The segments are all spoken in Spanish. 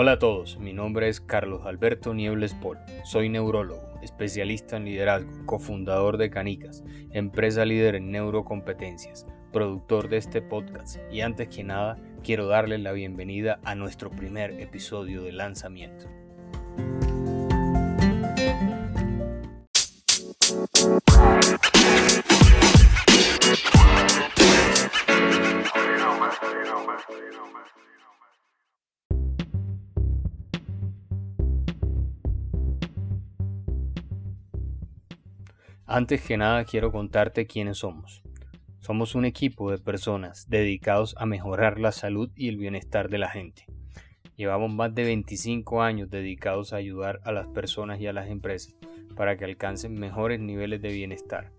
Hola a todos, mi nombre es Carlos Alberto Niebles Pol. Soy neurólogo, especialista en liderazgo, cofundador de Canicas, empresa líder en neurocompetencias, productor de este podcast y antes que nada quiero darles la bienvenida a nuestro primer episodio de lanzamiento. Antes que nada quiero contarte quiénes somos. Somos un equipo de personas dedicados a mejorar la salud y el bienestar de la gente. Llevamos más de 25 años dedicados a ayudar a las personas y a las empresas para que alcancen mejores niveles de bienestar.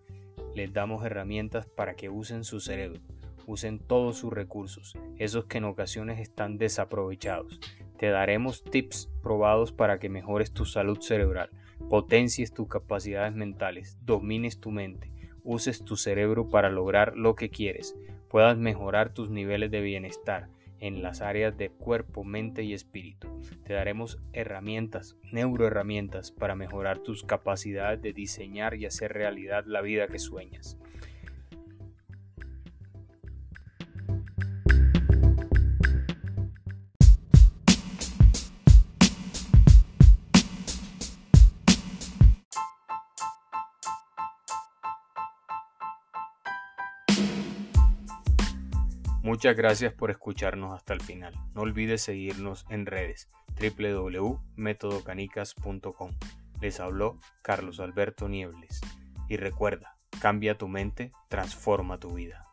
Les damos herramientas para que usen su cerebro, usen todos sus recursos, esos que en ocasiones están desaprovechados. Te daremos tips probados para que mejores tu salud cerebral potencies tus capacidades mentales, domines tu mente, uses tu cerebro para lograr lo que quieres, puedas mejorar tus niveles de bienestar en las áreas de cuerpo, mente y espíritu. Te daremos herramientas, neuroherramientas para mejorar tus capacidades de diseñar y hacer realidad la vida que sueñas. Muchas gracias por escucharnos hasta el final. No olvides seguirnos en redes www.metodocanicas.com. Les habló Carlos Alberto Niebles. Y recuerda, cambia tu mente, transforma tu vida.